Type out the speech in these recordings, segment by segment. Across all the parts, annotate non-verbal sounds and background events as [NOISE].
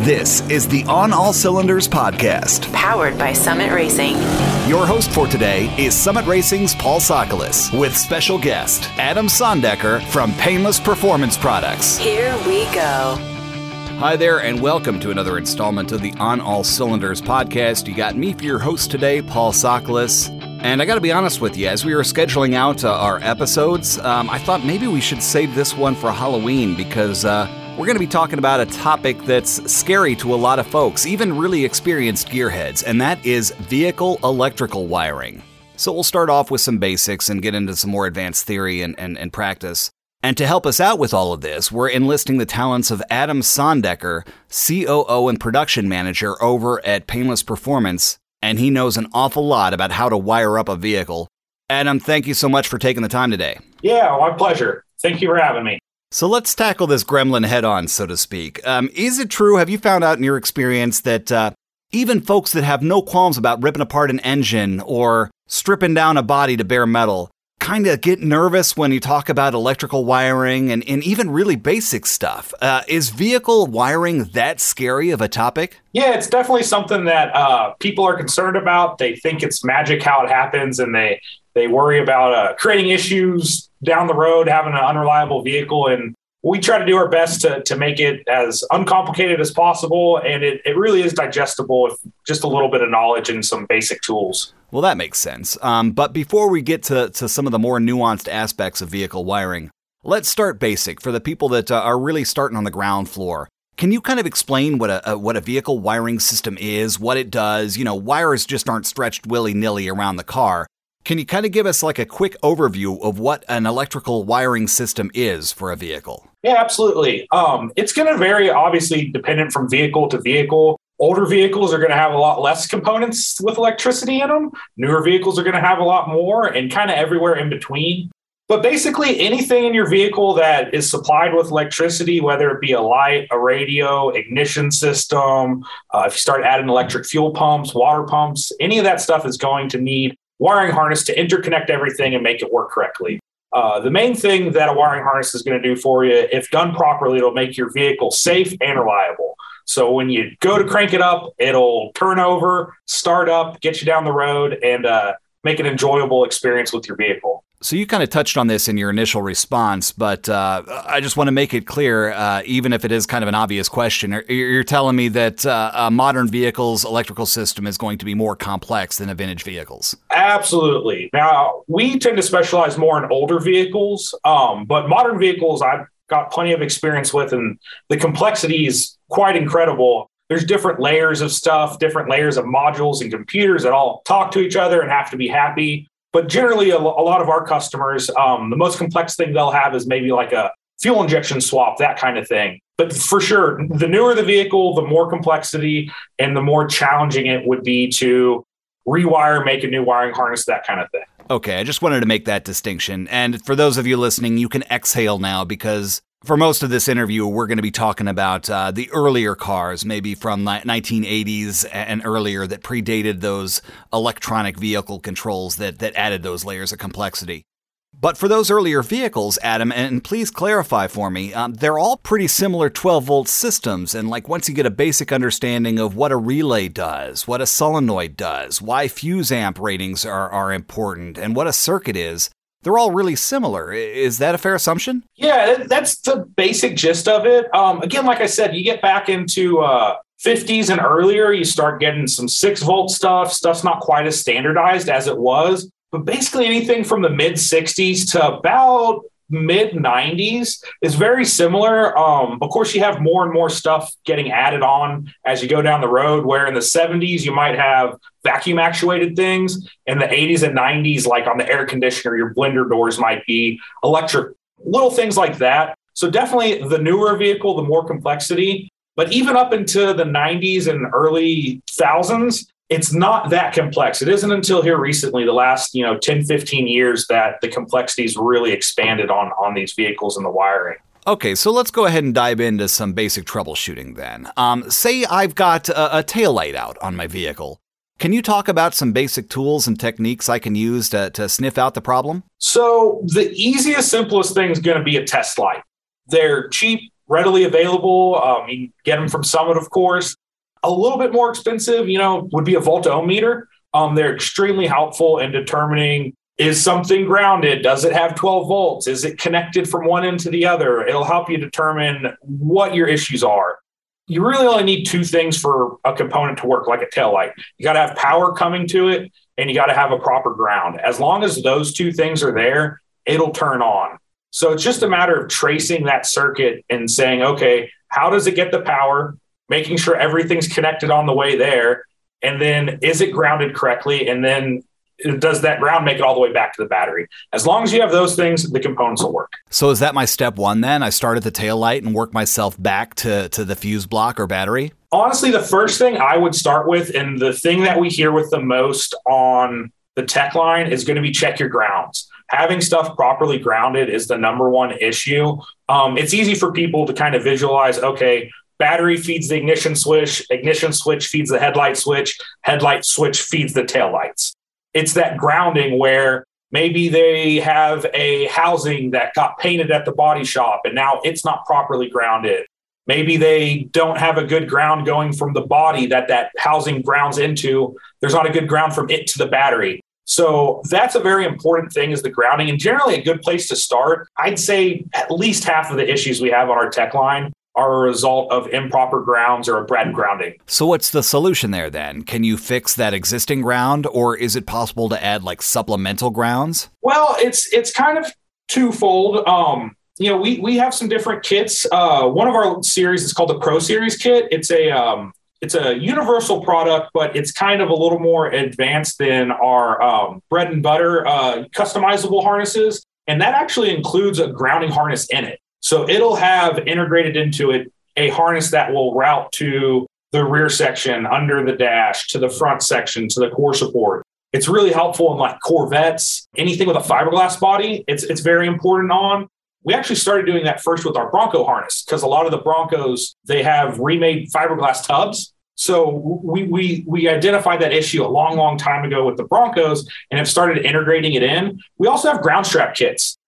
This is the On All Cylinders podcast, powered by Summit Racing. Your host for today is Summit Racing's Paul Sokolis with special guest Adam Sondecker from Painless Performance Products. Here we go. Hi there, and welcome to another installment of the On All Cylinders podcast. You got me for your host today, Paul Sokolis. And I got to be honest with you, as we were scheduling out uh, our episodes, um, I thought maybe we should save this one for Halloween because uh, we're going to be talking about a topic that's scary to a lot of folks, even really experienced gearheads, and that is vehicle electrical wiring. So we'll start off with some basics and get into some more advanced theory and, and, and practice. And to help us out with all of this, we're enlisting the talents of Adam Sondecker, COO and production manager over at Painless Performance, and he knows an awful lot about how to wire up a vehicle. Adam, thank you so much for taking the time today. Yeah, my pleasure. Thank you for having me. So let's tackle this gremlin head on, so to speak. Um, is it true? Have you found out in your experience that uh, even folks that have no qualms about ripping apart an engine or stripping down a body to bare metal kind of get nervous when you talk about electrical wiring and, and even really basic stuff. Uh, is vehicle wiring that scary of a topic? Yeah, it's definitely something that uh, people are concerned about. They think it's magic how it happens, and they they worry about uh, creating issues down the road, having an unreliable vehicle. And we try to do our best to, to make it as uncomplicated as possible. And it, it really is digestible with just a little bit of knowledge and some basic tools. Well, that makes sense. Um, but before we get to, to some of the more nuanced aspects of vehicle wiring, let's start basic for the people that uh, are really starting on the ground floor. Can you kind of explain what a, a, what a vehicle wiring system is, what it does? You know, wires just aren't stretched willy nilly around the car. Can you kind of give us like a quick overview of what an electrical wiring system is for a vehicle? Yeah, absolutely. Um, it's going to vary, obviously, dependent from vehicle to vehicle. Older vehicles are going to have a lot less components with electricity in them. Newer vehicles are going to have a lot more, and kind of everywhere in between. But basically, anything in your vehicle that is supplied with electricity, whether it be a light, a radio, ignition system, uh, if you start adding electric fuel pumps, water pumps, any of that stuff is going to need wiring harness to interconnect everything and make it work correctly. Uh, the main thing that a wiring harness is going to do for you, if done properly, it'll make your vehicle safe and reliable. So when you go to crank it up, it'll turn over, start up, get you down the road, and uh, make an enjoyable experience with your vehicle. So you kind of touched on this in your initial response, but uh, I just want to make it clear, uh, even if it is kind of an obvious question. You're telling me that uh, a modern vehicle's electrical system is going to be more complex than a vintage vehicle's. Absolutely. Now we tend to specialize more in older vehicles, um, but modern vehicles I've got plenty of experience with, and the complexity is quite incredible. There's different layers of stuff, different layers of modules and computers that all talk to each other and have to be happy but generally, a, a lot of our customers, um, the most complex thing they'll have is maybe like a fuel injection swap, that kind of thing. But for sure, the newer the vehicle, the more complexity and the more challenging it would be to rewire, make a new wiring harness, that kind of thing. Okay, I just wanted to make that distinction. And for those of you listening, you can exhale now because for most of this interview, we're going to be talking about uh, the earlier cars, maybe from the 1980s and earlier, that predated those electronic vehicle controls that, that added those layers of complexity. But for those earlier vehicles, Adam, and please clarify for me, um, they're all pretty similar 12 volt systems. And like once you get a basic understanding of what a relay does, what a solenoid does, why fuse amp ratings are, are important, and what a circuit is, they're all really similar. Is that a fair assumption? Yeah, that's the basic gist of it. Um, again, like I said, you get back into uh, 50s and earlier, you start getting some six volt stuff. Stuff's not quite as standardized as it was. But basically, anything from the mid 60s to about mid 90s is very similar. Um, of course, you have more and more stuff getting added on as you go down the road, where in the 70s, you might have vacuum actuated things. In the 80s and 90s, like on the air conditioner, your blender doors might be electric, little things like that. So, definitely the newer vehicle, the more complexity. But even up into the 90s and early thousands, it's not that complex. It isn't until here recently, the last, you know, 10, 15 years that the complexities really expanded on on these vehicles and the wiring. Okay, so let's go ahead and dive into some basic troubleshooting then. Um, say I've got a, a tail light out on my vehicle. Can you talk about some basic tools and techniques I can use to, to sniff out the problem? So, the easiest, simplest thing is going to be a test light. They're cheap, readily available. Um, you can get them from Summit, of course. A little bit more expensive, you know, would be a volt ohm meter. Um, they're extremely helpful in determining is something grounded? Does it have 12 volts? Is it connected from one end to the other? It'll help you determine what your issues are. You really only need two things for a component to work like a tail light. You got to have power coming to it and you got to have a proper ground. As long as those two things are there, it'll turn on. So it's just a matter of tracing that circuit and saying, okay, how does it get the power? Making sure everything's connected on the way there. And then is it grounded correctly? And then does that ground make it all the way back to the battery? As long as you have those things, the components will work. So is that my step one then? I start at the tail light and work myself back to, to the fuse block or battery? Honestly, the first thing I would start with, and the thing that we hear with the most on the tech line is going to be check your grounds. Having stuff properly grounded is the number one issue. Um, it's easy for people to kind of visualize, okay, battery feeds the ignition switch, ignition switch feeds the headlight switch, headlight switch feeds the tail lights it's that grounding where maybe they have a housing that got painted at the body shop and now it's not properly grounded. Maybe they don't have a good ground going from the body that that housing grounds into. There's not a good ground from it to the battery. So that's a very important thing is the grounding and generally a good place to start. I'd say at least half of the issues we have on our tech line are a result of improper grounds or a bad grounding. So, what's the solution there then? Can you fix that existing ground, or is it possible to add like supplemental grounds? Well, it's it's kind of twofold. Um, you know, we we have some different kits. Uh, one of our series is called the Pro Series kit. It's a um, it's a universal product, but it's kind of a little more advanced than our um, bread and butter uh, customizable harnesses. And that actually includes a grounding harness in it. So it'll have integrated into it a harness that will route to the rear section, under the dash, to the front section, to the core support. It's really helpful in like Corvettes, anything with a fiberglass body. It's it's very important on. We actually started doing that first with our Bronco harness because a lot of the Broncos they have remade fiberglass tubs. So we we we identified that issue a long, long time ago with the Broncos and have started integrating it in. We also have ground strap kits.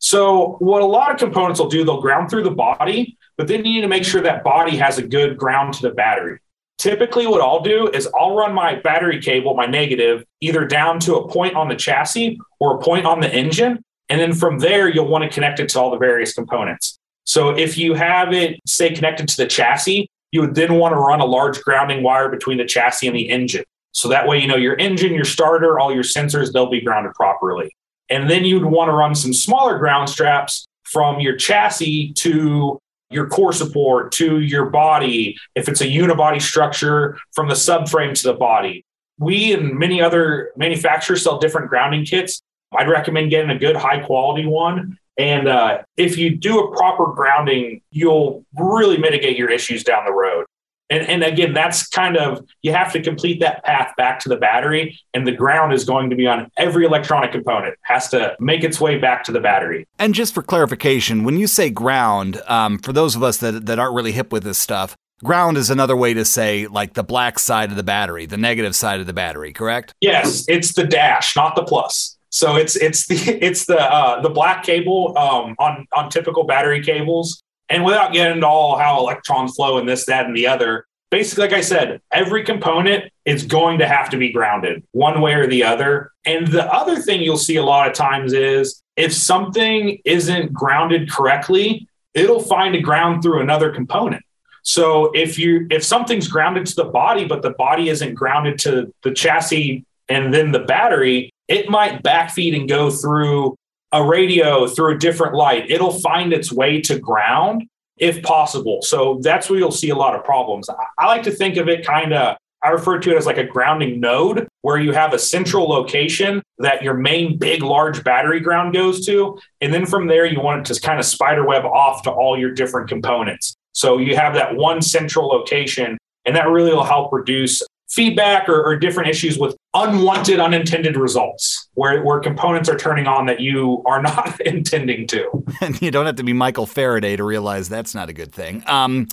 So, what a lot of components will do, they'll ground through the body, but then you need to make sure that body has a good ground to the battery. Typically, what I'll do is I'll run my battery cable, my negative, either down to a point on the chassis or a point on the engine. And then from there, you'll want to connect it to all the various components. So, if you have it, say, connected to the chassis, you would then want to run a large grounding wire between the chassis and the engine. So that way, you know, your engine, your starter, all your sensors, they'll be grounded properly. And then you'd want to run some smaller ground straps from your chassis to your core support to your body. If it's a unibody structure, from the subframe to the body. We and many other manufacturers sell different grounding kits. I'd recommend getting a good high quality one. And uh, if you do a proper grounding, you'll really mitigate your issues down the road. And, and again, that's kind of, you have to complete that path back to the battery. And the ground is going to be on every electronic component, has to make its way back to the battery. And just for clarification, when you say ground, um, for those of us that, that aren't really hip with this stuff, ground is another way to say like the black side of the battery, the negative side of the battery, correct? Yes, it's the dash, not the plus. So it's it's the [LAUGHS] it's the uh, the black cable um, on on typical battery cables and without getting into all how electrons flow and this, that, and the other, basically, like I said, every component is going to have to be grounded one way or the other. And the other thing you'll see a lot of times is if something isn't grounded correctly, it'll find a ground through another component. So if you if something's grounded to the body, but the body isn't grounded to the chassis and then the battery, it might backfeed and go through a radio through a different light. It'll find its way to ground if possible. So that's where you'll see a lot of problems. I, like to think of it kind of, I refer to it as like a grounding node where you have a central location that your main big, large battery ground goes to. And then from there, you want it to kind of spider web off to all your different components. So you have that one central location, and that really will help reduce feedback or, or, different issues with unwanted, unintended results where, where components are turning on that you are not [LAUGHS] intending to. [LAUGHS] And you don't have to be Michael Faraday to realize that's not a good thing. Um,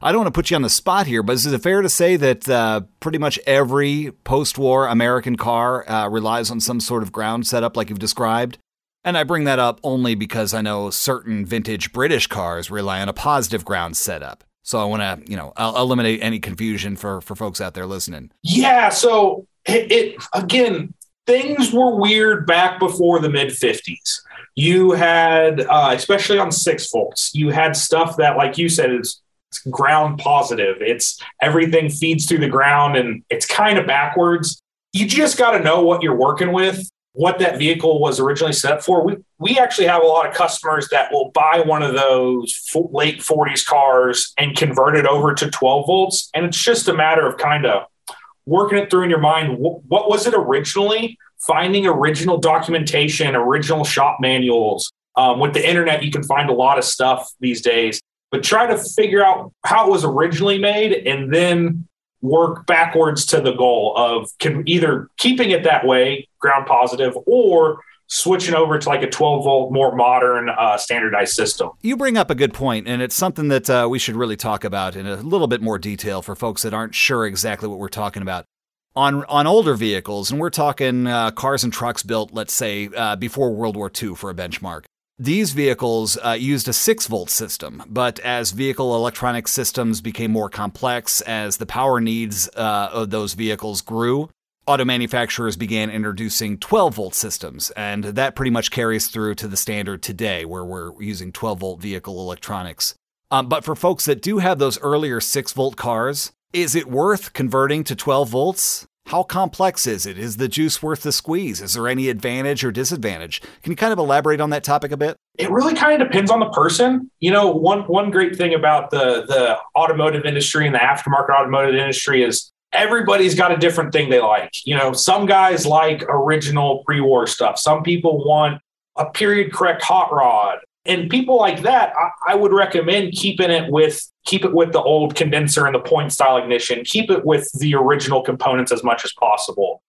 I don't want to put you on the spot here, but is it fair to say that uh, pretty much every post war American car uh, relies on some sort of ground setup like you've described? And I bring that up only because I know certain vintage British cars rely on a positive ground setup. So I want to, you know, I'll eliminate any confusion for for folks out there listening. Yeah. So it, it again, things were weird back before the mid '50s. You had, uh, especially on six volts, you had stuff that, like you said, is ground positive. It's everything feeds through the ground, and it's kind of backwards. You just got to know what you're working with what that vehicle was originally set for. We we actually have a lot of customers that will buy one of those late 40s cars and convert it over to 12 volts, and it's just a matter of kind of working it through in your mind. What was it originally? Finding original documentation, original shop manuals. Um, with the internet, you can find a lot of stuff these days. But try to figure out how it was originally made, and then work backwards to the goal of can either keeping it that way, ground positive, or switching over to like a 12 volt, more modern, uh, standardized system. You bring up a good point, and it's something that uh, we should really talk about in a little bit more detail for folks that aren't sure exactly what we're talking about. On, on older vehicles, and we're talking uh, cars and trucks built, let's say, uh, before World War II for a benchmark. These vehicles uh, used a 6 volt system, but as vehicle electronic systems became more complex, as the power needs uh, of those vehicles grew, auto manufacturers began introducing 12 volt systems, and that pretty much carries through to the standard today, where we're using 12 volt vehicle electronics. Um, but for folks that do have those earlier 6 volt cars, is it worth converting to 12 volts? How complex is it? Is the juice worth the squeeze? Is there any advantage or disadvantage? Can you kind of elaborate on that topic a bit? It really kind of depends on the person. You know, one one great thing about the the automotive industry and the aftermarket automotive industry is everybody's got a different thing they like. You know, some guys like original pre-war stuff. Some people want a period correct hot rod and people like that I, I, would recommend keeping it with keep it with the old condenser and the point style ignition keep it with the original components as much as possible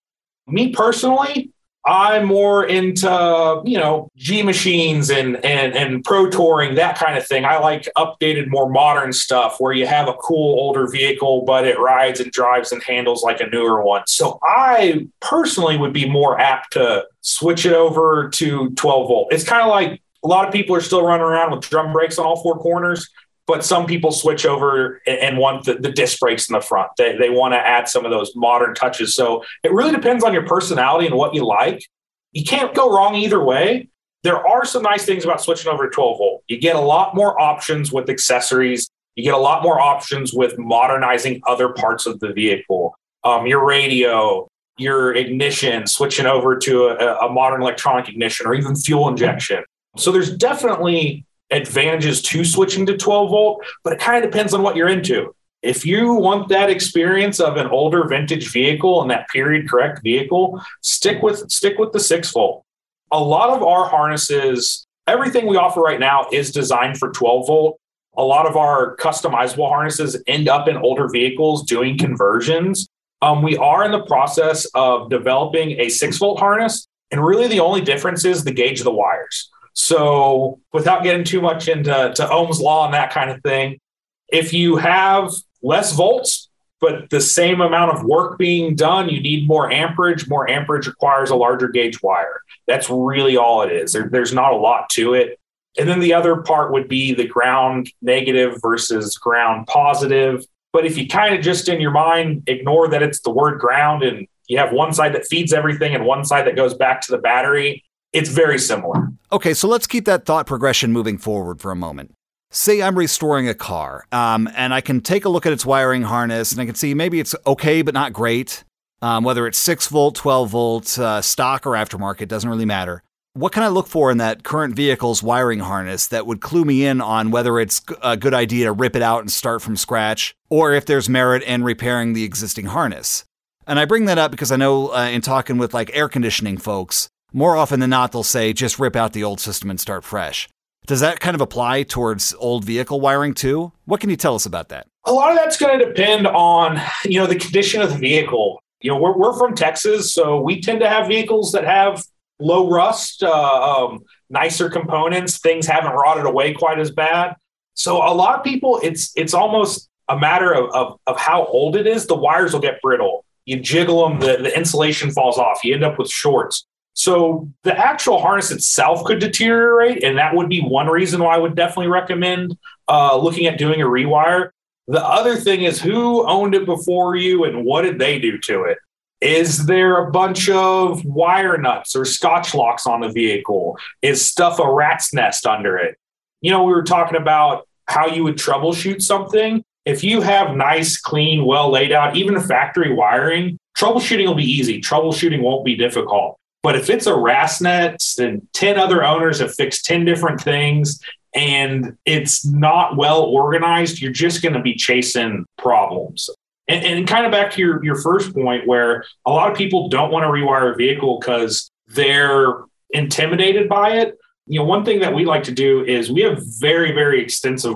me personally i'm more into you know g machines and and and pro touring that kind of thing. I like updated more modern stuff where you have a cool older vehicle but it rides and drives and handles like a newer one. So i personally would be more apt to switch it over to 12 volt. It's kind of like a lot of people are still running around with drum brakes on all four corners, but some people switch over and want the, the disc brakes in the front. They, they want to add some of those modern touches. So it really depends on your personality and what you like. You can't go wrong either way. There are some nice things about switching over to 12 volt. You get a lot more options with accessories. You get a lot more options with modernizing other parts of the vehicle. Um, your radio, your ignition, switching over to a, a modern electronic ignition, or even fuel injection. So there's definitely advantages to switching to 12 volt, but it kind of depends on what you're into. If you want that experience of an older vintage vehicle and that period correct vehicle, stick with stick with the 6 volt. A lot of our harnesses, everything we offer right now is designed for 12 volt. A lot of our customizable harnesses end up in older vehicles doing conversions. Um, we are in the process of developing a 6 volt harness, and really the only difference is the gauge of the wires. So, without getting too much into to Ohm's law and that kind of thing, if you have less volts, but the same amount of work being done, you need more amperage. More amperage requires a larger gauge wire. That's really all it is. There, there's not a lot to it. And then the other part would be the ground negative versus ground positive. But if you kind of just in your mind ignore that it's the word ground and you have one side that feeds everything and one side that goes back to the battery, it's very similar. Okay, so let's keep that thought progression moving forward for a moment. Say I'm restoring a car, um, and I can take a look at its wiring harness, and I can see maybe it's okay but not great. Um, whether it's 6 volt, 12 volt, uh, stock or aftermarket, doesn't really matter. What can I look for in that current vehicle's wiring harness that would clue me in on whether it's a good idea to rip it out and start from scratch, or if there's merit in repairing the existing harness? And I bring that up because I know uh, in talking with like air conditioning folks, more often than not, they'll say just rip out the old system and start fresh. Does that kind of apply towards old vehicle wiring too? What can you tell us about that? A lot of that's going to depend on, you know, the condition of the vehicle. You know, we're, we're from Texas, so we tend to have vehicles that have low rust, uh, um, nicer components. Things haven't rotted away quite as bad. So a lot of people, it's it's almost a matter of, of, of how old it is. The wires will get brittle. You jiggle them, the, the insulation falls off. You end up with shorts So the actual harness itself could deteriorate, and that would be one reason why I would definitely recommend uh, looking at doing a rewire. The other thing is who owned it before you and what did they do to it? Is there a bunch of wire nuts or Scotchloks on the vehicle? Is stuff a rat's nest under it? You know, we were talking about how you would troubleshoot something. If you have nice, clean, well laid out, even factory wiring, troubleshooting will be easy. Troubleshooting won't be difficult. But if it's a rat's nest and 10 other owners have fixed 10 different things and it's not well organized, you're just going to be chasing problems. And, and, kind of back to your, your first point, where a lot of people don't want to rewire a vehicle because they're intimidated by it. You know, one thing that we like to do is we have very, very extensive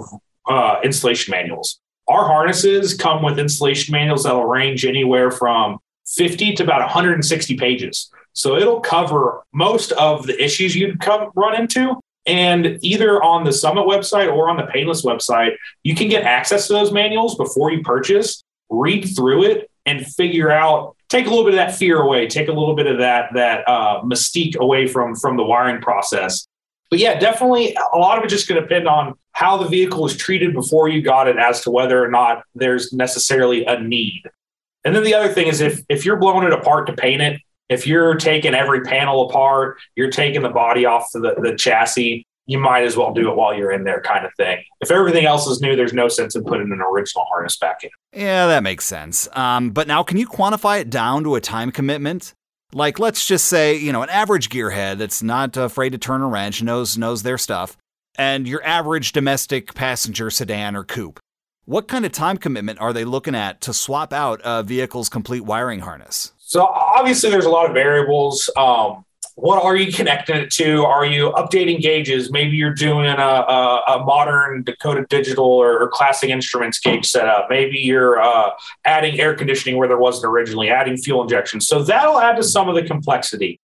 uh, installation manuals. Our harnesses come with installation manuals that'll range anywhere from 50 to about 160 pages. So it'll cover most of the issues you'd come run into. And either on the Summit website or on the Painless website, you can get access to those manuals before you purchase, read through it, and figure out. Take a little bit of that fear away. Take a little bit of that that uh, mystique away from from the wiring process. But yeah, definitely, a lot of it just going to depend on how the vehicle was treated before you got it, as to whether or not there's necessarily a need. And then the other thing is if if you're blowing it apart to paint it, if you're taking every panel apart, you're taking the body off the, the chassis, you might as well do it while you're in there, kind of thing. If everything else is new, there's no sense in putting an original harness back in. Yeah, that makes sense. Um, but now, can you quantify it down to a time commitment? Like, let's just say, you know, an average gearhead that's not afraid to turn a wrench, knows knows their stuff, and your average domestic passenger sedan or coupe. What kind of time commitment are they looking at to swap out a vehicle's complete wiring harness? So obviously, there's a lot of variables. Um, what are you connecting it to? Are you updating gauges? Maybe you're doing a, a, a modern Dakota Digital or, or, Classic Instruments gauge setup. Maybe you're uh, adding air conditioning where there wasn't originally, adding fuel injection. So that'll add to some of the complexity.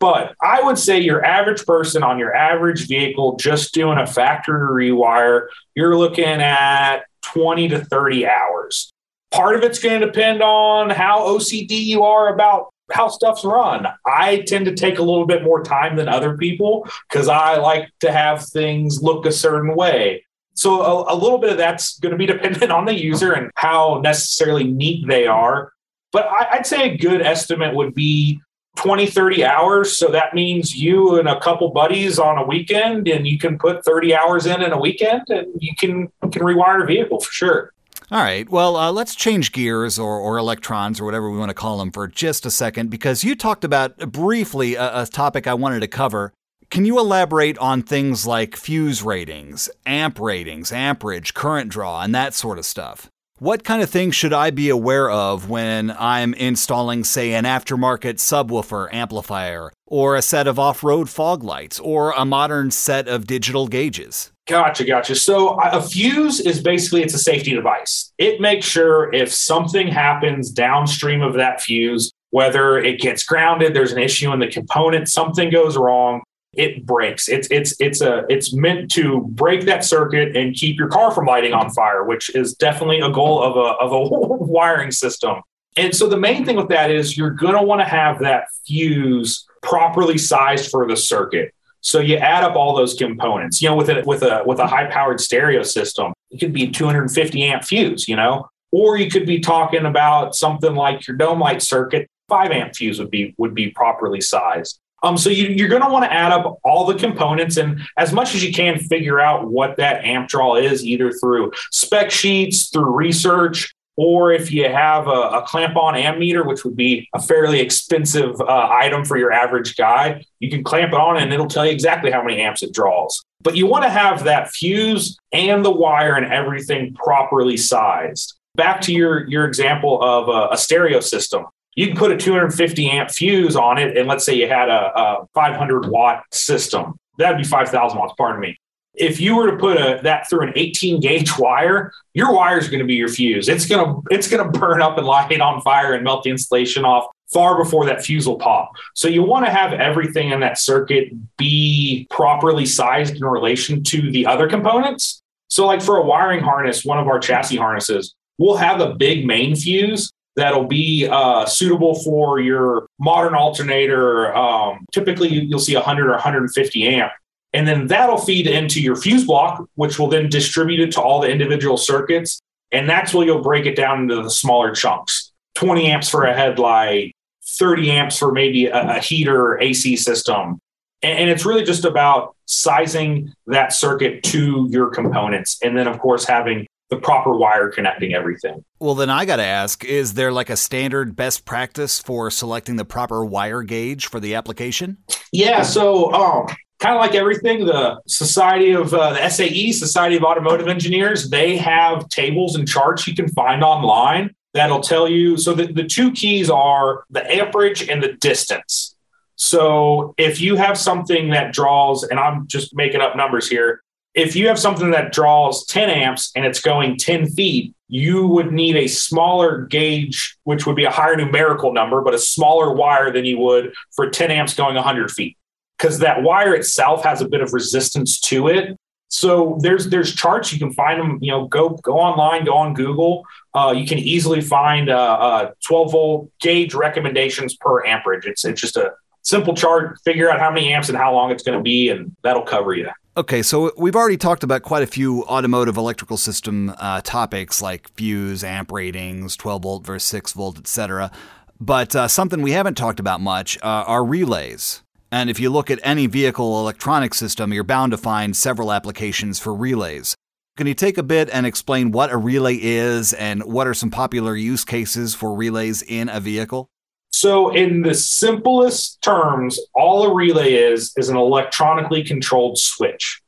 But I would say your average person on your average vehicle just doing a factory rewire, you're looking at 20 to 30 hours. Part of it's going to depend on how OCD you are about how stuff's run. I tend to take a little bit more time than other people because I like to have things look a certain way. So a, a, little bit of that's going to be [LAUGHS] dependent on the user and how necessarily neat they are. But I, I'd say a good estimate would be 20, 30 hours. So that means you and a couple buddies on a weekend, and you can put 30 hours in in a weekend and you can, you can rewire a vehicle for sure. All right. Well, uh, let's change gears or, or electrons or whatever we want to call them for just a second because you talked about briefly a, a topic I wanted to cover. Can you elaborate on things like fuse ratings, amp ratings, amperage, current draw, and that sort of stuff? What kind of things should I be aware of when I'm installing, say, an aftermarket subwoofer amplifier, or a set of off road fog lights, or a modern set of digital gauges? Gotcha, gotcha. So uh, a fuse is basically it's a safety device. It makes sure if something happens downstream of that fuse, whether it gets grounded, there's an issue in the component, something goes wrong, it breaks. It's it's it's a it's meant to break that circuit and keep your car from lighting on fire, which is definitely a goal of a of a [LAUGHS] wiring system. And so the main thing with that is you're going to want to have that fuse properly sized for the circuit. So you add up all those components. You know, with a with a with a high powered stereo system, it could be 250 amp fuse. You know, or you could be talking about something like your dome light circuit. Five amp fuse would be would be properly sized. Um, so you, you're going to want to add up all the components and as much as you can figure out what that amp draw is, either through spec sheets, through research, or if you have a, a clamp on ammeter, which would be a fairly expensive uh, item for your average guy, you can clamp it on and it'll tell you exactly how many amps it draws. But you want to have that fuse and the wire and everything properly sized. Back to your, your example of a, a stereo system. You can put a 250 amp fuse on it, and let's say you had a, a 500 watt system. That'd be 5,000 watts, pardon me if you were to put a, that through an 18 gauge wire, your wire is going to be your fuse. It's going to it's going to burn up and light on fire and melt the insulation off far before that fuse will pop. So you want to have everything in that circuit be properly sized in relation to the other components. So like for a wiring harness, one of our chassis harnesses, we'll have a big main fuse that'll be uh, suitable for your modern alternator. Um, typically, you'll see 100 or 150 amp. And then that'll feed into your fuse block, which will then distribute it to all the individual circuits. And that's where you'll break it down into the smaller chunks 20 amps for a headlight, 30 amps for maybe a, a heater AC system. And, and it's really just about sizing that circuit to your components. And then, of course, having the proper wire connecting everything. Well, then I got to ask is there like a standard best practice for selecting the proper wire gauge for the application? Yeah. So, um, kind of like everything, the Society of uh, the SAE, Society of Automotive Engineers, they have tables and charts you can find online that'll tell you. So, the, the two keys are the amperage and the distance. So, if you have something that draws, and I'm just making up numbers here, if you have something that draws 10 amps and it's going 10 feet, you would need a smaller gauge, which would be a higher numerical number, but a smaller wire than you would for 10 amps going 100 feet. Because that wire itself has a bit of resistance to it. So there's there's charts you can find them. You know, go go online, go on Google. Uh, you can easily find uh, uh, 12 volt gauge recommendations per amperage. It's it's just a simple chart. Figure out how many amps and how long it's going to be, and that'll cover you. Okay, so we've already talked about quite a few automotive electrical system uh, topics like fuse, amp ratings, 12 volt versus 6 volt, etc. But uh, something we haven't talked about much uh, are relays. And if you look at any vehicle electronic system, you're bound to find several applications for relays. Can you take a bit and explain what a relay is and what are some popular use cases for relays in a vehicle? So, in the simplest terms, all a relay is is an electronically controlled switch.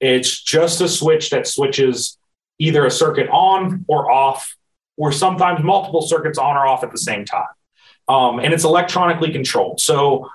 It's just a switch that switches either a circuit on or off, or sometimes multiple circuits on or off at the same time. Um, and it's electronically controlled. So,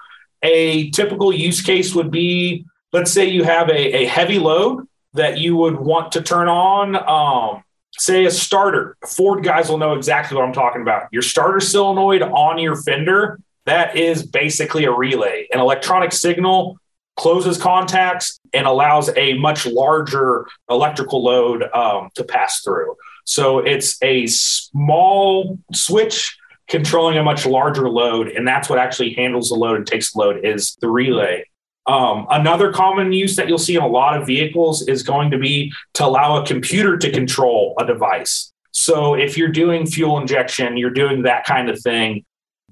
a typical use case would be let's say you have a, a heavy load that you would want to turn on. Um, say a starter. Ford guys will know exactly what I'm talking about. Your starter solenoid on your fender, that is basically a relay. An electronic signal closes contacts and allows a much larger electrical load um, to pass through. So it's a small switch controlling a much larger load, and that's what actually handles the load and takes the load is the relay. Um, another common use that you'll see in a lot of vehicles is going to be to allow a computer to control a device. So if you're doing fuel injection, you're doing that kind of thing.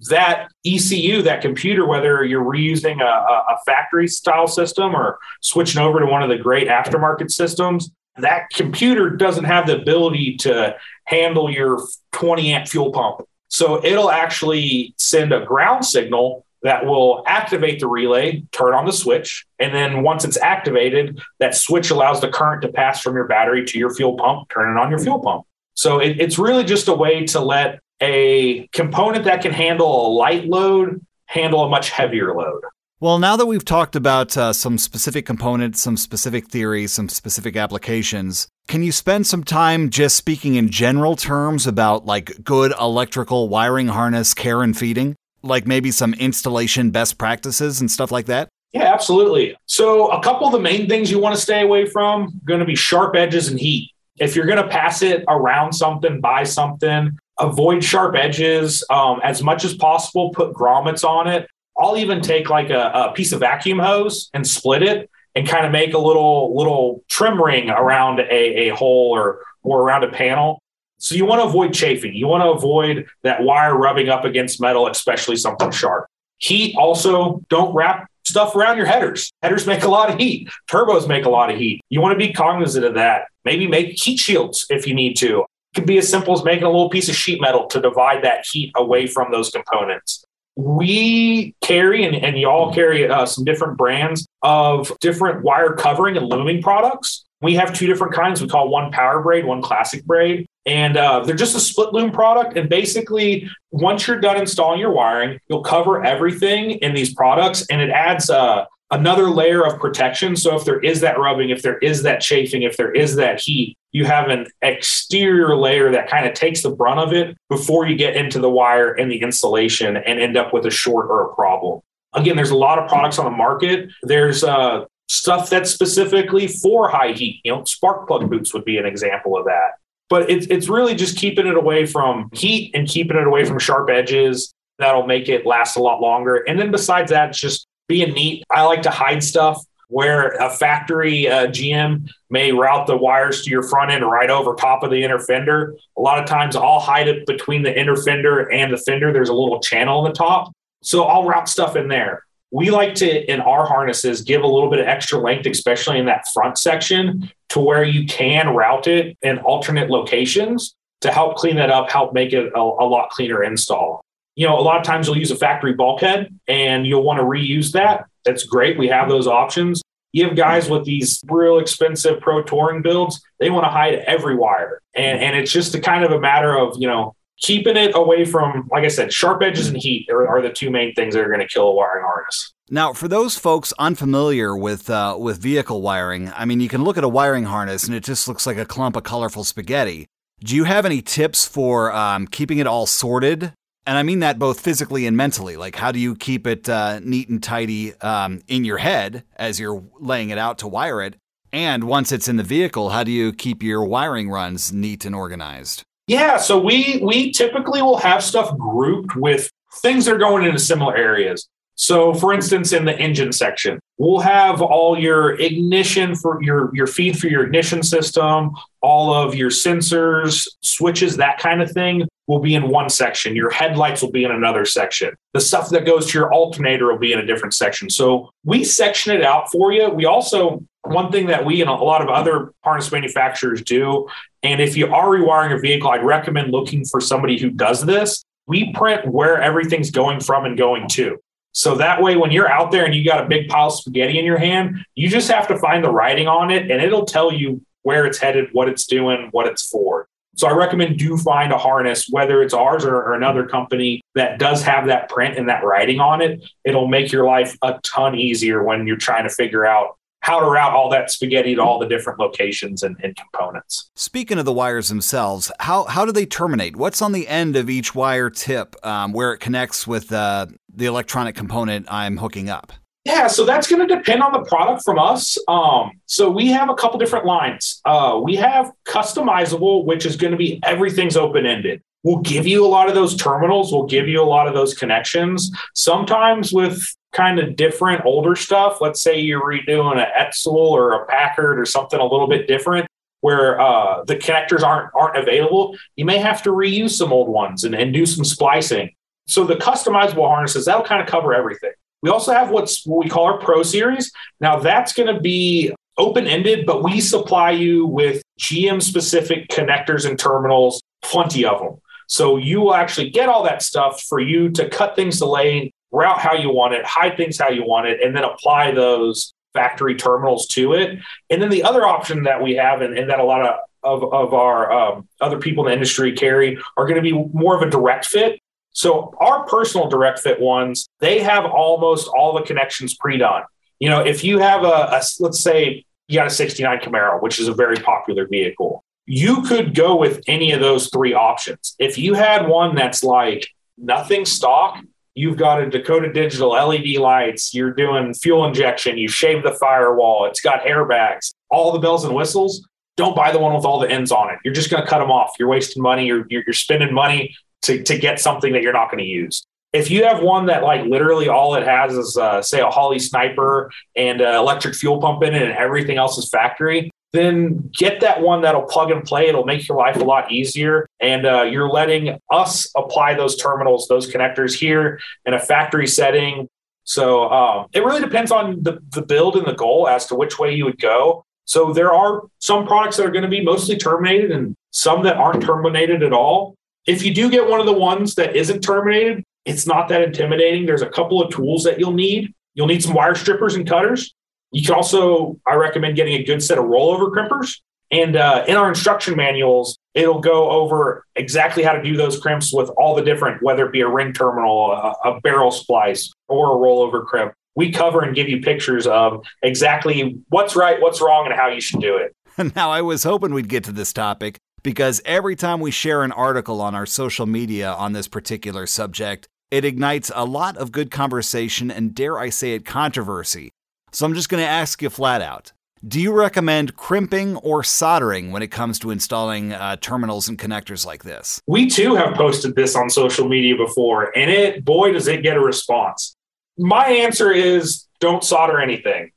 That ECU, that computer, whether you're reusing a, a factory style system or switching over to one of the great aftermarket systems, that computer doesn't have the ability to handle your 20 amp fuel pump. So it'll actually send a ground signal that will activate the relay, turn on the switch, and then once it's activated, that switch allows the current to pass from your battery to your fuel pump, turn it on your fuel pump. So it, it's really just a way to let a component that can handle a light load handle a much heavier load. Well, now that we've talked about uh, some specific components, some specific theories, some specific applications, can you spend some time just speaking in general terms about like good electrical wiring harness care and feeding? like maybe some installation best practices and stuff like that? Yeah, absolutely. So, a couple of the main things you want to stay away from going to be sharp edges and heat. If you're going to pass it around something, by something, avoid sharp edges um, as much as possible. Put grommets on it. I'll even take like a, a piece of vacuum hose and split it and kind of make a little little trim ring around a, a hole or or around a panel so you want to avoid chafing. You want to avoid that wire rubbing up against metal, especially something sharp. Heat also don't wrap stuff around your headers. Headers make a lot of heat. Turbos make a lot of heat. You want to be cognizant of that. Maybe make heat shields if you need to. It could be as simple as making a little piece of sheet metal to divide that heat away from those components. We carry, and, and y'all carry uh, some different brands of different wire covering and looming products. We have two different kinds. We call one power braid, one classic braid. And uh, they're just a split loom product. And basically, once you're done installing your wiring, you'll cover everything in these products and it adds uh, another layer of protection. So if there is that rubbing, if there is that chafing, if there is that heat, you have an exterior layer that kind of takes the brunt of it before you get into the wire and the insulation and end up with a short or a problem. Again, there's a lot of products on the market. There's uh, stuff that's specifically for high heat. You know, spark plug boots would be an example of that. But it's it's really just keeping it away from heat and keeping it away from sharp edges. That'll make it last a lot longer. And then besides that, it's just being neat. I like to hide stuff where a factory uh, GM may route the wires to your front end right over top of the inner fender. A lot of times I'll hide it between the inner fender and the fender. There's a little channel on the top. So I'll route stuff in there. We like to, in our harnesses, give a little bit of extra length, especially in that front section, to where you can route it in alternate locations to help clean that up, help make it a, a lot cleaner install. You know, a lot of times you'll use a factory bulkhead and you'll want to reuse that that's great. We have those options. You have guys with these real expensive pro touring builds, they want to hide every wire. And, and it's just a kind of a matter of, you know, keeping it away from, like I said, sharp edges and heat are, are the two main things that are going to kill a wiring harness. Now, for those folks unfamiliar with uh, with vehicle wiring, I mean, you can look at a wiring harness and it just looks like a clump of colorful spaghetti. Do you have any tips for um, keeping it all sorted and I mean that both physically and mentally. Like, how do you keep it uh, neat and tidy um, in your head as you're laying it out to wire it? And once it's in the vehicle, how do you keep your wiring runs neat and organized? Yeah, so we we typically will have stuff grouped with things that are going into similar areas. So, for instance, in the engine section, we'll have all your ignition for your, your feed for your ignition system, all of your sensors, switches, that kind of thing will be in one section. Your headlights will be in another section. The stuff that goes to your alternator will be in a different section. So we section it out for you. We also, one thing that we and a lot of other harness manufacturers do, and if you are rewiring a vehicle, I'd recommend looking for somebody who does this. We print where everything's going from and going to. So that way, when you're out there and you got a big pile of spaghetti in your hand, you just have to find the writing on it and it'll tell you where it's headed, what it's doing, what it's for. So I recommend do find a harness, whether it's ours or, or, another company that does have that print and that writing on it. It'll make your life a ton easier when you're trying to figure out how to route all that spaghetti to all the different locations and, and components. Speaking of the wires themselves, how, how do they terminate? What's on the end of each wire tip um, where it connects with uh, the electronic component I'm hooking up? Yeah, so that's going to depend on the product from us. Um, so we have a couple different lines. Uh, we have customizable, which is going to be everything's open ended. We'll give you a lot of those terminals. We'll give you a lot of those connections. Sometimes with kind of different older stuff. Let's say you're redoing an Edsel or a Packard or something a little bit different where uh, the connectors aren't aren't available. You may have to reuse some old ones and, and do some splicing. So the customizable harnesses that'll kind of cover everything. We also have what's what we call our Pro Series. Now that's going to be open ended, but we supply you with GM specific connectors and terminals, plenty of them. So you will actually get all that stuff for you to cut things to lane, route how you want it, hide things how you want it, and then apply those factory terminals to it. And then the other option that we have, and, and that a lot of of, of our um, other people in the industry carry, are going to be more of a direct fit. So our personal direct fit ones, they have almost all the connections pre-done. You know, if you have a, a let's say you got a 69 Camaro, which is a very popular vehicle, you could go with any of those three options. If you had one that's like nothing stock, you've got a Dakota Digital LED lights, you're doing fuel injection, you shave the firewall, it's got airbags, all the bells and whistles. Don't buy the one with all the ends on it. You're just going to cut them off. You're wasting money. You're, you're, you're spending money to, to get something that you're not going to use. If you have one that like literally all it has is uh, say a Holley sniper and electric fuel pump in it and everything else is factory, then get that one that'll plug and play. It'll make your life a lot easier. And uh, you're letting us apply those terminals, those connectors here in a factory setting. So um, it really depends on the, the build and the goal as to which way you would go. So there are some products that are going to be mostly terminated and some that aren't terminated at all. If you do get one of the ones that isn't terminated, it's not that intimidating. There's a couple of tools that you'll need. You'll need some wire strippers and cutters. You can also, I recommend getting a good set of rollover crimpers. And uh, in our instruction manuals, it'll go over exactly how to do those crimps with all the different, whether it be a ring terminal, a, a barrel splice, or a rollover crimp. We cover and give you pictures of exactly what's right, what's wrong, and how you should do it. [LAUGHS] Now, I was hoping we'd get to this topic because every time we share an article on our social media on this particular subject, it ignites a lot of good conversation and, dare I say it, controversy. So I'm just going to ask you flat out Do you recommend crimping or soldering when it comes to installing uh, terminals and connectors like this? We too have posted this on social media before, and it, boy, does it get a response. My answer is don't solder anything.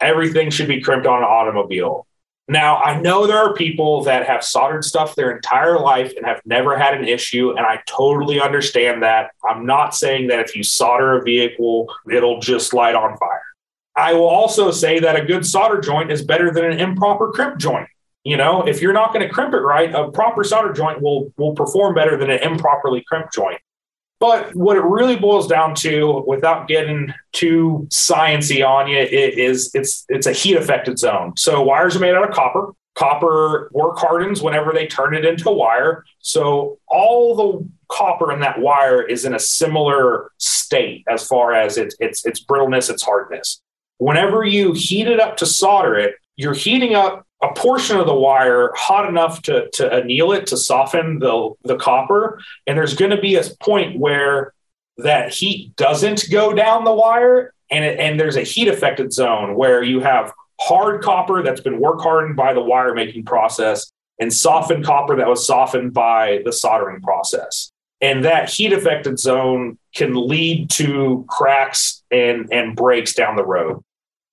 Everything should be crimped on an automobile. Now, I know there are people that have soldered stuff their entire life and have never had an issue, and I totally understand that. I'm not saying that if you solder a vehicle, it'll just light on fire. I will also say that a good solder joint is better than an improper crimp joint. You know, if you're not going to crimp it right, a proper solder joint will will perform better than an improperly crimped joint. But what it really boils down to, without getting too sciency on you, it is it's it's a heat affected zone. So wires are made out of copper. Copper work hardens whenever they turn it into a wire. So all the copper in that wire is in a similar state as far as its its its brittleness, its hardness. Whenever you heat it up to solder it, you're heating up a portion of the wire hot enough to, to anneal it to soften the, the copper. And there's going to be a point where that heat doesn't go down the wire. And, it, and there's a heat affected zone where you have hard copper that's been work hardened by the wire making process and softened copper that was softened by the soldering process. And that heat affected zone can lead to cracks and, and breaks down the road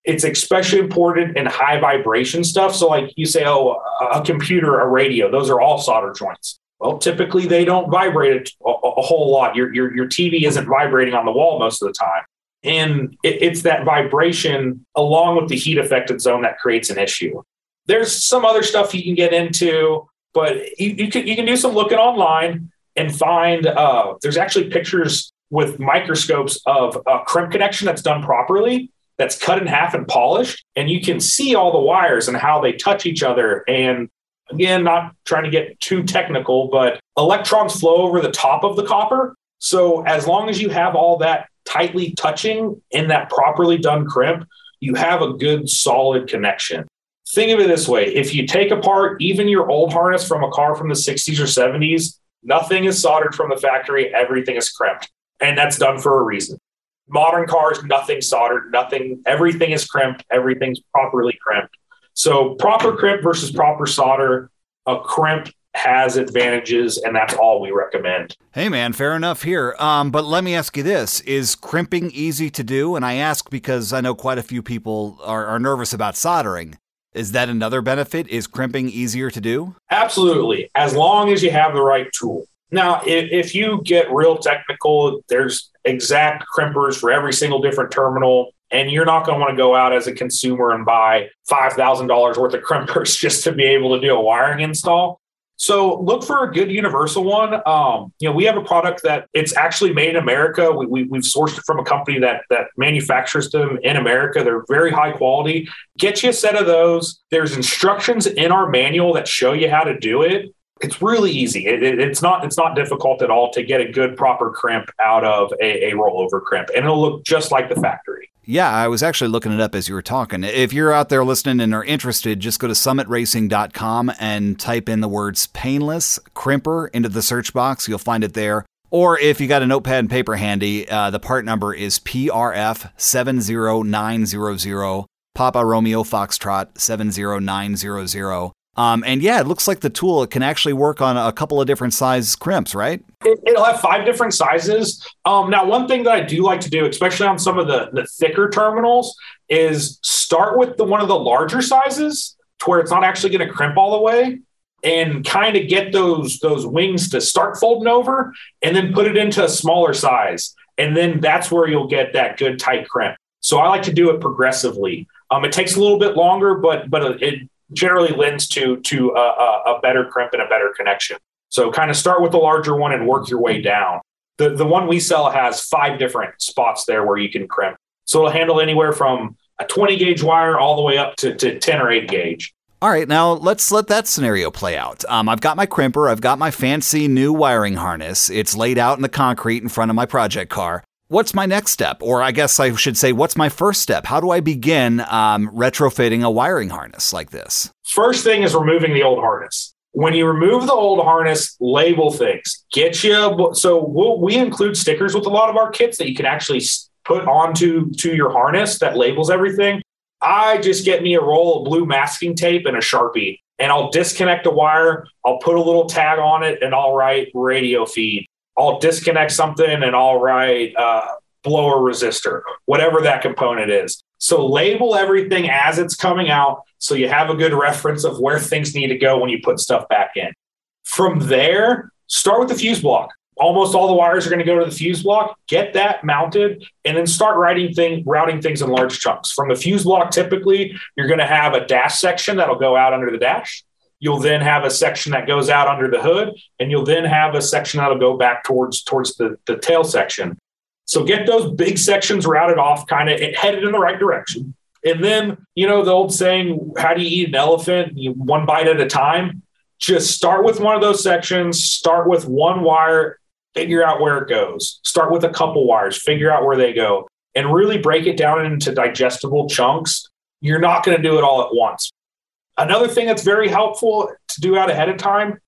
it's especially important in high vibration stuff. So, like you say, oh, a computer, a radio, those are all solder joints. Well, typically they don't vibrate a, a whole lot. Your, your, your TV isn't vibrating on the wall most of the time. And it, it's that vibration along with the heat affected zone that creates an issue. There's some other stuff you can get into, but you, you can, you can do some looking online and find uh, there's actually pictures with microscopes of a crimp connection that's done properly that's cut in half and polished, and you can see all the wires and how they touch each other. And again, not trying to get too technical, but electrons flow over the top of the copper. So as long as you have all that tightly touching in that properly done crimp, you have a good solid connection. Think of it this way if you take apart even your old harness from a car from the 60s or 70s, nothing is soldered from the factory, everything is crimped. And that's done for a reason modern cars, nothing soldered, nothing, everything is crimped, everything's properly crimped. So proper crimp versus proper solder, a crimp has advantages, and that's all we recommend. Hey, man, fair enough here. Um, but let me ask you this: Is crimping easy to do? And I ask because I know quite a few people are, are nervous about soldering. Is that another benefit? Is crimping easier to do? Absolutely, as long as you have the right tool. Now, if, if you get real technical, there's exact crimpers for every single different terminal. And you're not going to want to go out as a consumer and buy $5,000 worth of crimpers [LAUGHS] just to be able to do a wiring install. So look for a good universal one. Um, you know, we have a product that it's actually made in America. We, we, we've sourced it from a company that that manufactures them in America. They're very high quality. Get you a set of those. There's instructions in our manual that show you how to do it it's really easy. It, it, it's not it's not difficult at all to get a good proper crimp out of a, a rollover crimp, and it'll look just like the factory. Yeah, I was actually looking it up as you were talking. If you're out there listening and are interested, just go to summitracing.com and type in the words painless crimper into the search box. You'll find it there. Or if you got a notepad and paper handy, uh, the part number is PRF 70900, Papa Romeo Foxtrot 70900. Um, and yeah, it looks like the tool can actually work on a couple of different size crimps, right? It, will have five different sizes. Um, now, one thing that I do like to do, especially on some of the, the thicker terminals, is start with the one of the larger sizes to where it's not actually going to crimp all the way and kind of get those those wings to start folding over and then put it into a smaller size. And then that's where you'll get that good tight crimp. So I like to do it progressively. Um, it takes a little bit longer, but but it generally lends to to a, a better crimp and a better connection. So kind of start with the larger one and work your way down. The the one we sell has five different spots there where you can crimp. So it'll handle anywhere from a 20 gauge wire all the way up to, to 10 or 8 gauge. All right, now let's let that scenario play out. Um, I've got my crimper, I've got my fancy new wiring harness. It's laid out in the concrete in front of my project car what's my next step? Or I guess I should say, what's my first step? How do I begin um, retrofitting a wiring harness like this? First thing is removing the old harness. When you remove the old harness, label things. Get you so we'll, we include stickers with a lot of our kits that you can actually put onto to your harness that labels everything. I just get me a roll of blue masking tape and a Sharpie and I'll disconnect a wire. I'll put a little tag on it and I'll write radio feed. I'll disconnect something and I'll write uh, blower resistor, whatever that component is. So label everything as it's coming out so you have a good [LAUGHS] reference of where things need to go when you put stuff back in. From there, start with the fuse block. Almost all the wires are going to go to the fuse block. Get that mounted, and then start writing thing, routing things in large chunks. From the fuse block, typically you're going to have a dash section that'll go out under the dash. You'll then have a section that goes out under the hood, and you'll then have a section that'll go back towards towards the, the tail section. So get those big sections routed off, kind of headed in the right direction. And then, you know, the old saying, how do you eat an elephant? You, one bite at a time. Just start with one of those sections, start with one wire, figure out where it goes. Start with a couple wires, figure out where they go, and really break it down into digestible chunks. You're not going to do it all at once. Another thing that's very helpful to do out ahead of time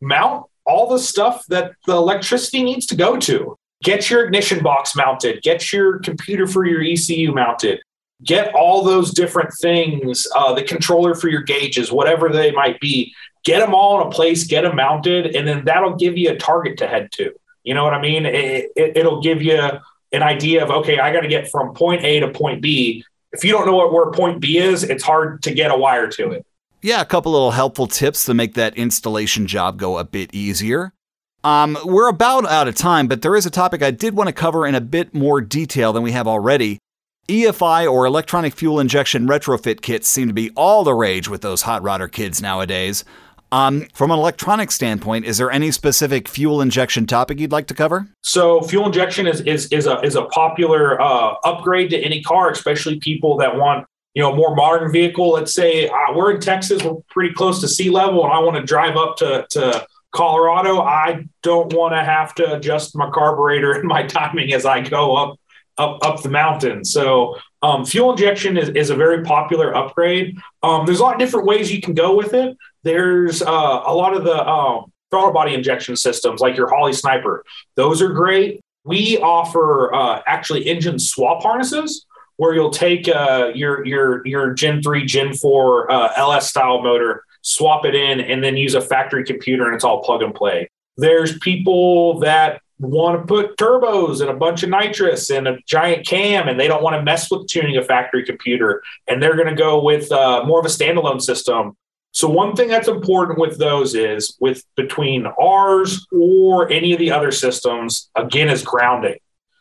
mount all the stuff that the electricity needs to go to. Get your ignition box mounted, get your computer for your ECU mounted, get all those different things, uh, the controller for your gauges, whatever they might be, get them all in a place, get them mounted, and then that'll give you a target to head to. You know what I mean? It, it, it'll give you an idea of, okay, I got to get from point A to point B. If you don't know what where point B is, it's hard to get a wire to it. Yeah, a couple little helpful tips to make that installation job go a bit easier. Um, we're about out of time, but there is a topic I did want to cover in a bit more detail than we have already. EFI or electronic fuel injection retrofit kits seem to be all the rage with those hot rodder kids nowadays. Um, from an electronic standpoint, is there any specific fuel injection topic you'd like to cover? So, fuel injection is is is a is a popular uh, upgrade to any car, especially people that want you know a more modern vehicle. Let's say uh, we're in Texas, we're pretty close to sea level, and I want to drive up to to Colorado. I don't want to have to adjust my carburetor [LAUGHS] and my timing as I go up up up the mountain. So um, fuel injection is, is a very popular upgrade. Um, there's a lot of different ways you can go with it. There's uh, a lot of the um, throttle body injection systems, like your Holley Sniper. Those are great. We offer uh, actually engine swap harnesses where you'll take uh, your your your Gen three, Gen four uh, LS style motor, swap it in, and then use a factory computer, and it's all plug and play. There's people that want to put turbos and a bunch of nitrous and a giant cam, and they don't want to mess with tuning a factory computer, and they're going to go with uh, more of a standalone system. So one thing that's important with those is with between ours or any of the other systems, again, is grounding.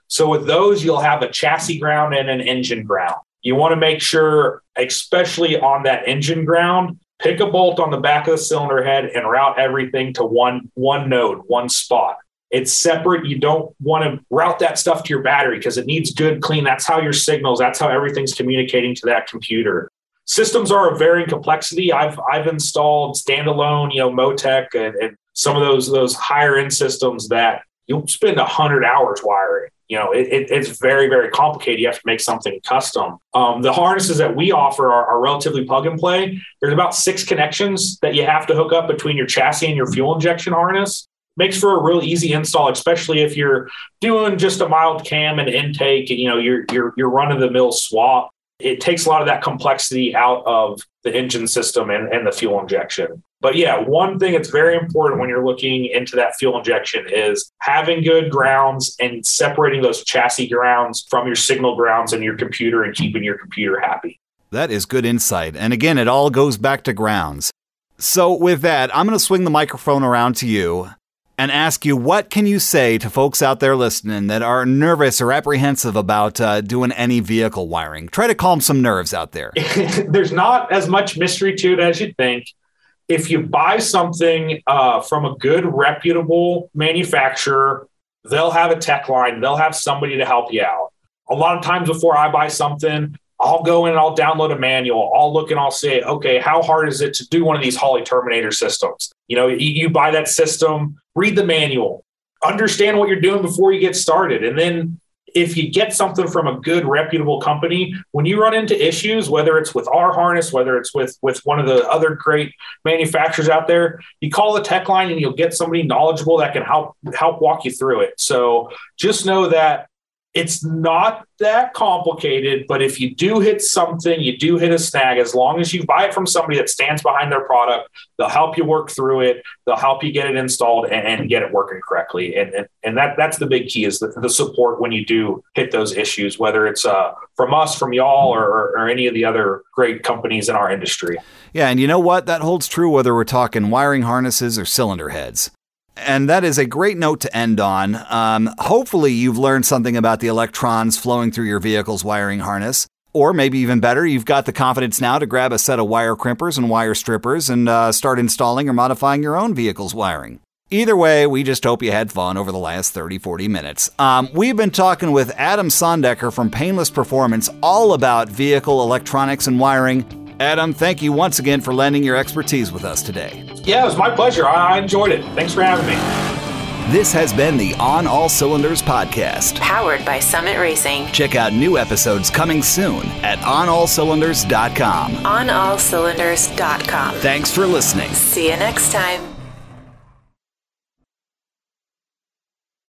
So with those, you'll have a chassis ground and an engine ground. You want to make sure, especially on that engine ground, pick a bolt on the back of the cylinder head and route everything to one one node, one spot. It's separate. You don't want to route that stuff to your battery because it needs good clean. That's how your signals, that's how everything's communicating to that computer. Systems are of varying complexity. I've I've installed standalone, you know, Motec and, and some of those those higher end systems that you'll spend a hundred hours wiring. You know, it, it, it's very very complicated. You have to make something custom. Um, the harnesses that we offer are, are relatively plug and play. There's about six connections that you have to hook up between your chassis and your fuel injection harness makes for a real easy install, especially if you're doing just a mild cam and intake. And, You know, you're you're you're running the mill swap. It takes a lot of that complexity out of the engine system and, and the fuel injection. But yeah, one thing that's very important when you're looking into that fuel injection is having good grounds and separating those chassis grounds from your signal grounds and your computer and keeping your computer happy. That is good insight. And again, it all goes back to grounds. So, with that, I'm going to swing the microphone around to you and ask you what can you say to folks out there listening that are nervous or apprehensive about uh, doing any vehicle wiring try to calm some nerves out there [LAUGHS] there's not as much mystery to it as you think if you buy something uh, from a good reputable manufacturer they'll have a tech line they'll have somebody to help you out a lot of times before i buy something I'll go in and I'll download a manual. I'll look and I'll say, okay, how hard is it to do one of these Holley Terminator systems? You know, you, you buy that system, read the manual, understand what you're doing before you get started. And then if you get something from a good reputable company when you run into issues whether it's with our harness whether it's with with one of the other great manufacturers out there you call the tech line and you'll get somebody knowledgeable that can help help walk you through it. So just know that it's not that complicated, but if you do hit something, you do hit a snag, as long as you buy it from somebody that stands behind their product, they'll help you work through it. They'll help you get it installed and, and get it working correctly. And, and, and that that's the big key is the, the support when you do hit those issues, whether it's uh, from us, from y'all, or, or any of the other great companies in our industry. Yeah, and you know what? That holds true whether we're talking wiring harnesses or cylinder heads. And that is a great note to end on. Um, hopefully, you've learned something about the electrons flowing through your vehicle's wiring harness. Or maybe even better, you've got the confidence now to grab a set of wire crimpers and wire strippers and uh, start installing or modifying your own vehicle's wiring. Either way, we just hope you had fun over the last 30, 40 minutes. Um, we've been talking with Adam Sondecker from Painless Performance all about vehicle electronics and wiring. Adam, thank you once again for lending your expertise with us today. Yeah, it was my pleasure. I enjoyed it. Thanks for having me. This has been the On All Cylinders podcast, powered by Summit Racing. Check out new episodes coming soon at onallcylinders.com. Onallcylinders.com. Thanks for listening. See you next time.